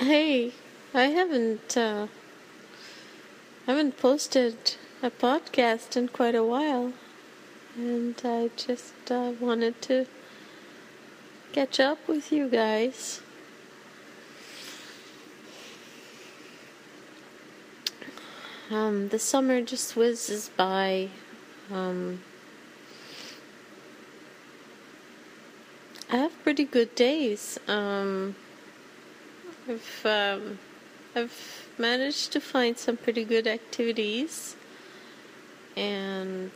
Hey, I haven't uh, haven't posted a podcast in quite a while, and I just uh, wanted to catch up with you guys. Um, the summer just whizzes by. Um, I have pretty good days. Um, I've um, I've managed to find some pretty good activities, and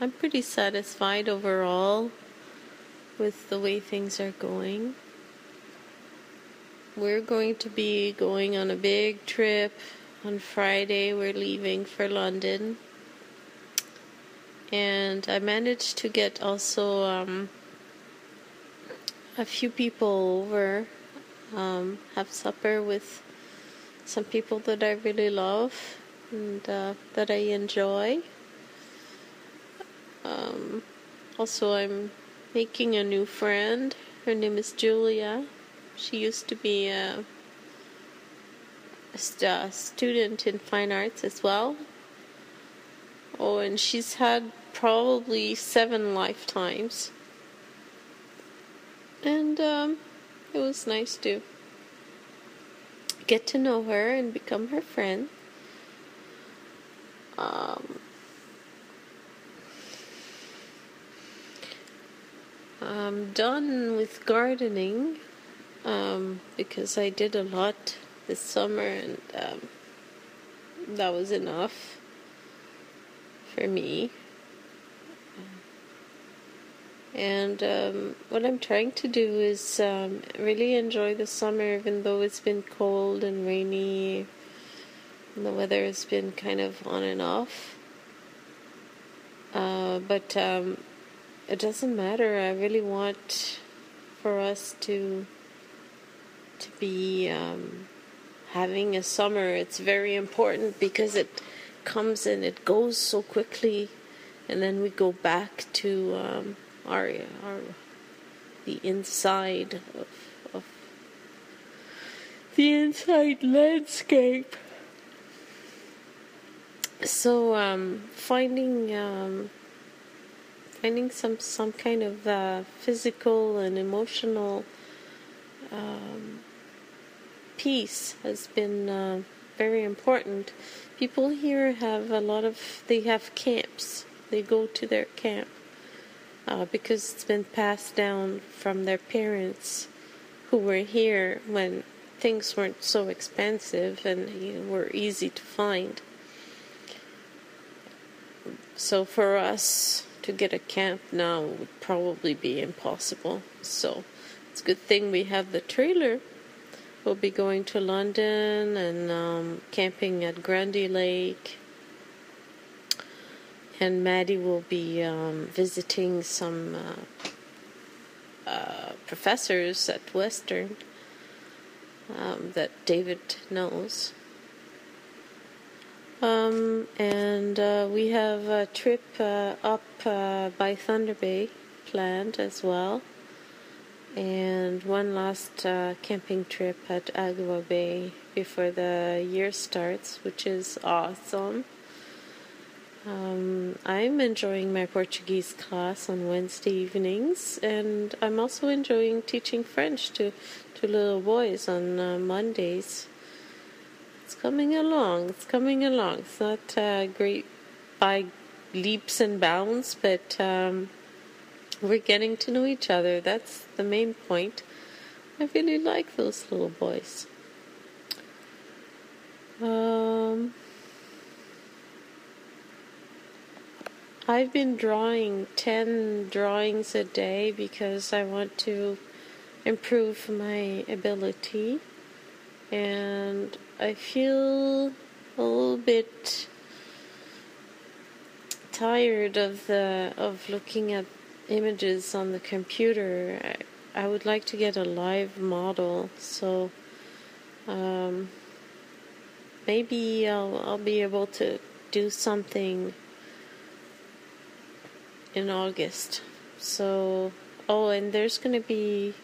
I'm pretty satisfied overall with the way things are going. We're going to be going on a big trip on Friday. We're leaving for London, and I managed to get also um, a few people over um, have supper with some people that I really love and uh, that I enjoy. Um, also, I'm making a new friend. Her name is Julia. She used to be a, a student in fine arts as well. Oh, and she's had probably seven lifetimes. And um, it was nice to get to know her and become her friend. Um, I'm done with gardening um, because I did a lot this summer and um, that was enough for me. And um, what I'm trying to do is um, really enjoy the summer, even though it's been cold and rainy. And the weather has been kind of on and off. Uh, but um, it doesn't matter. I really want for us to to be um, having a summer. It's very important because it comes and it goes so quickly, and then we go back to our, our the inside of, of the inside landscape. So um, finding um, finding some some kind of uh, physical and emotional um, peace has been uh, very important. People here have a lot of they have camps. They go to their camp uh, because it's been passed down from their parents who were here when things weren't so expensive and you know, were easy to find. So for us to get a camp now would probably be impossible. So it's a good thing we have the trailer. We'll be going to London and um, camping at Grundy Lake and Maddie will be um, visiting some uh, uh, professors at Western um, that David knows. Um, and uh, we have a trip uh, up uh, by Thunder Bay planned as well. And one last uh, camping trip at Agawa Bay before the year starts, which is awesome. Um, I'm enjoying my Portuguese class on Wednesday evenings, and I'm also enjoying teaching French to, to little boys on uh, Mondays. It's coming along, it's coming along. It's not uh, great by leaps and bounds, but um, we're getting to know each other. That's the main point. I really like those little boys. Um, I've been drawing 10 drawings a day because I want to improve my ability and I feel a little bit tired of the of looking at images on the computer. I, I would like to get a live model so um, maybe I'll I'll be able to do something in August. So, oh, and there's going to be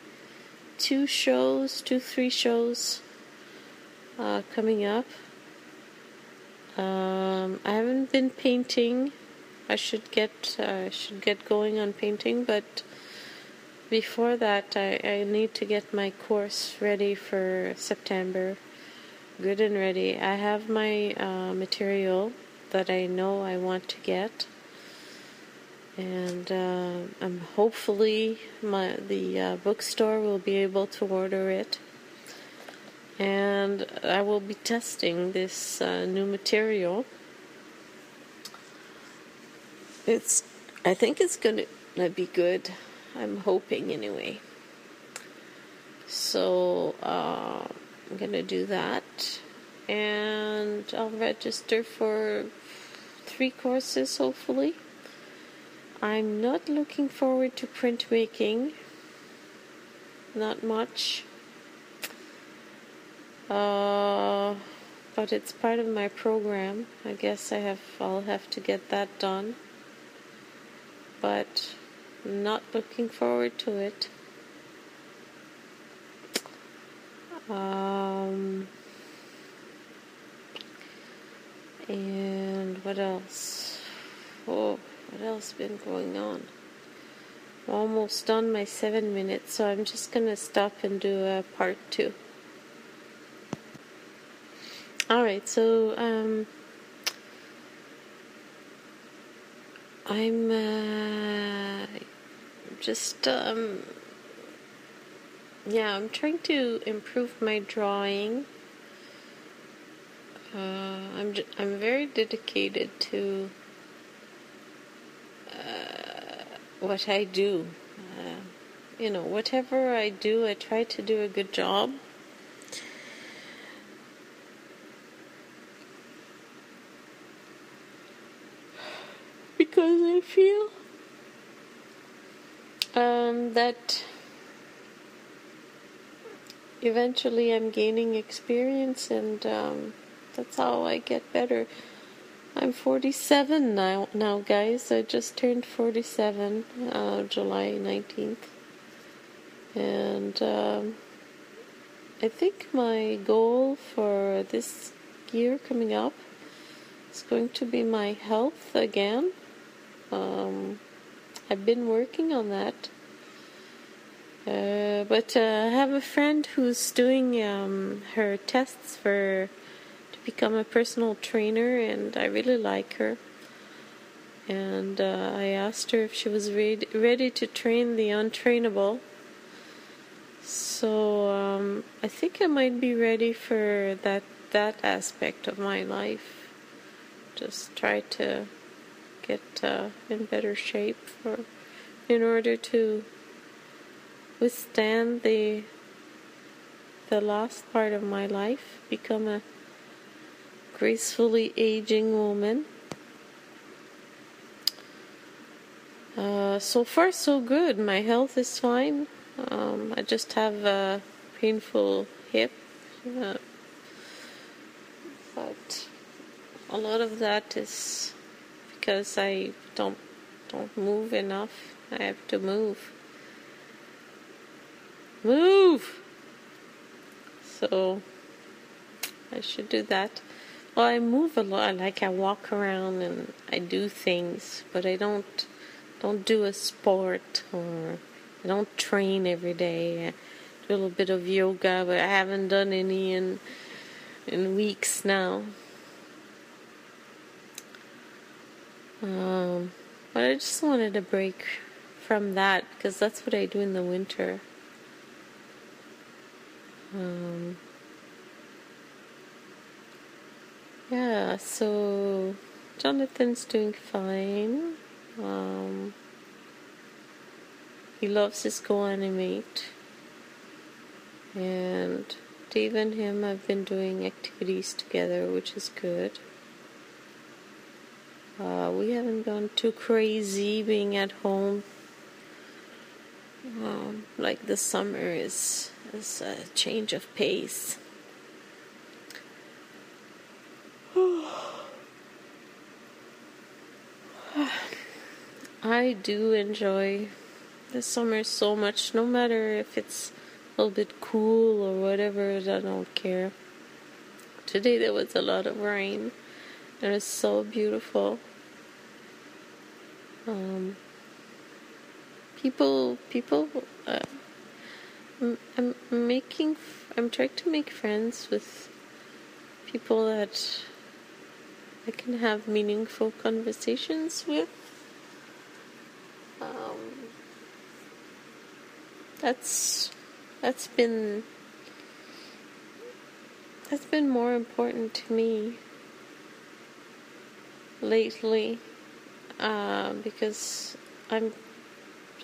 two shows, two, three shows uh, coming up. Um, I haven't been painting. I should get uh, should get going on painting, but before that, I, I need to get my course ready for September. Good and ready. I have my uh, material that I know I want to get, and uh, I'm hopefully my the uh, bookstore will be able to order it, and I will be testing this uh, new material. It's I think it's gonna be good. I'm hoping anyway. So uh, I'm gonna do that, and I'll register for three courses hopefully. I'm not looking forward to printmaking, not much. Uh, but it's part of my program. I guess I have I'll have to get that done. But not looking forward to it. Um, and what else? Oh, what else been going on? I'm almost done my seven minutes, so I'm just gonna stop and do a part two. Alright, so um, I'm uh, just um, yeah, I'm trying to improve my drawing. Uh, I'm j- I'm very dedicated to uh, what I do. Uh, you know, whatever I do, I try to do a good job. Because I feel um, that eventually I'm gaining experience, and um, that's how I get better. I'm 47 now, now guys. I just turned 47, uh, July 19th, and um, I think my goal for this year coming up is going to be my health again. Um, I've been working on that. Uh, but uh, I have a friend who's doing um, her tests for become a personal trainer, and I really like her. And uh, I asked her if she was ready, ready to train the untrainable. So um, I think I might be ready for that that aspect of my life. Just try to get uh, in better shape for in order to withstand the the last part of my life, become a gracefully aging woman. Uh, so far, so good. My health is fine. Um, I just have a painful hip, uh, but a lot of that is because I don't don't move enough. I have to move. Move! So I should do that. Well, I move a lot. Like I walk around and I do things, but I don't don't do a sport or I don't train every day. I do a little bit of yoga, but I haven't done any in in weeks now. Um, but I just wanted a break from that because that's what I do in the winter. Um, yeah, so Jonathan's doing fine. Um, he loves his GoAnimate. And Dave and him have been doing activities together, which is good. Uh, we haven't gone too crazy being at home. Um, like the summer is is a change of pace. I do enjoy the summer so much, no matter if it's a little bit cool or whatever. I don't care. Today there was a lot of rain. and it's so beautiful. Um, people, people. Uh, I'm making. I'm trying to make friends with people that I can have meaningful conversations with. Um, that's that's been that's been more important to me lately uh, because I'm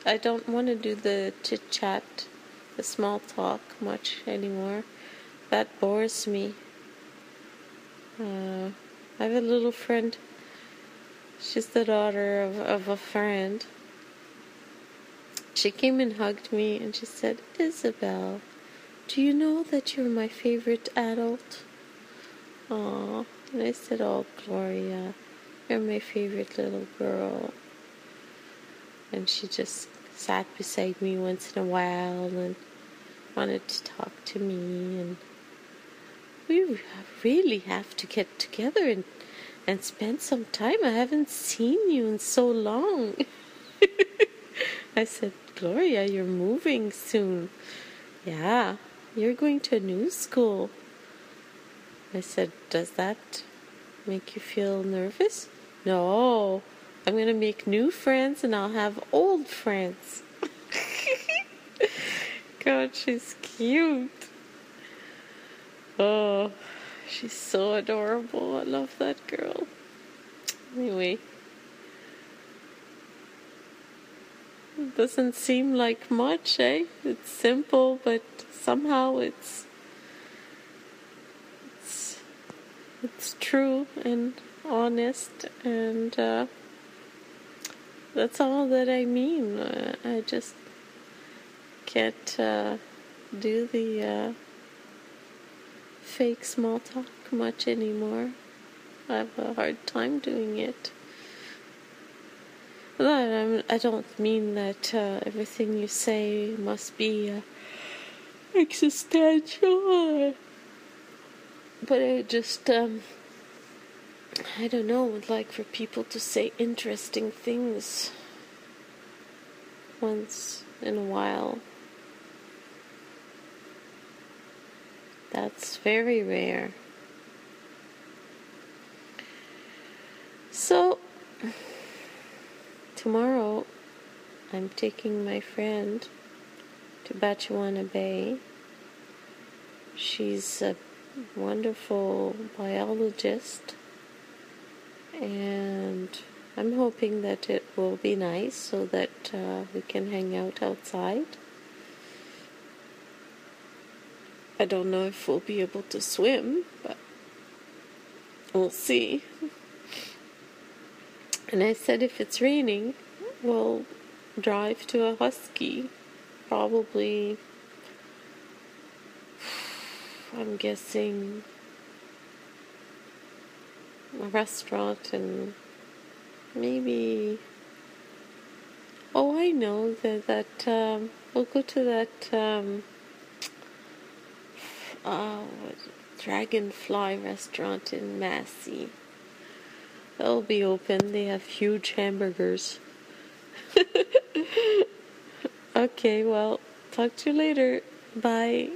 I don't want to do the chit chat, the small talk much anymore. That bores me. Uh, I have a little friend. She's the daughter of, of a friend she came and hugged me and she said, Isabel, do you know that you're my favorite adult? Aw. And I said, Oh, Gloria, you're my favorite little girl. And she just sat beside me once in a while and wanted to talk to me. And we really have to get together and, and spend some time. I haven't seen you in so long. I said, Gloria, you're moving soon. Yeah, you're going to a new school. I said, Does that make you feel nervous? No, I'm going to make new friends and I'll have old friends. God, she's cute. Oh, she's so adorable. I love that girl. Anyway. doesn't seem like much, eh? It's simple, but somehow it's it's it's true and honest, and uh, that's all that I mean. Uh, I just can't uh, do the uh, fake small talk much anymore. I have a hard time doing it. No, I don't mean that uh, everything you say must be uh, existential. But I just, um, I don't know, would like for people to say interesting things once in a while. That's very rare. So, Tomorrow, I'm taking my friend to Batchewana Bay. She's a wonderful biologist, and I'm hoping that it will be nice so that uh, we can hang out outside. I don't know if we'll be able to swim, but we'll see. And I said, if it's raining, we'll drive to a husky. Probably, I'm guessing, a restaurant and maybe. Oh, I know that that um, we'll go to that um, uh, Dragonfly restaurant in Massey. They'll be open. They have huge hamburgers. okay, well, talk to you later. Bye.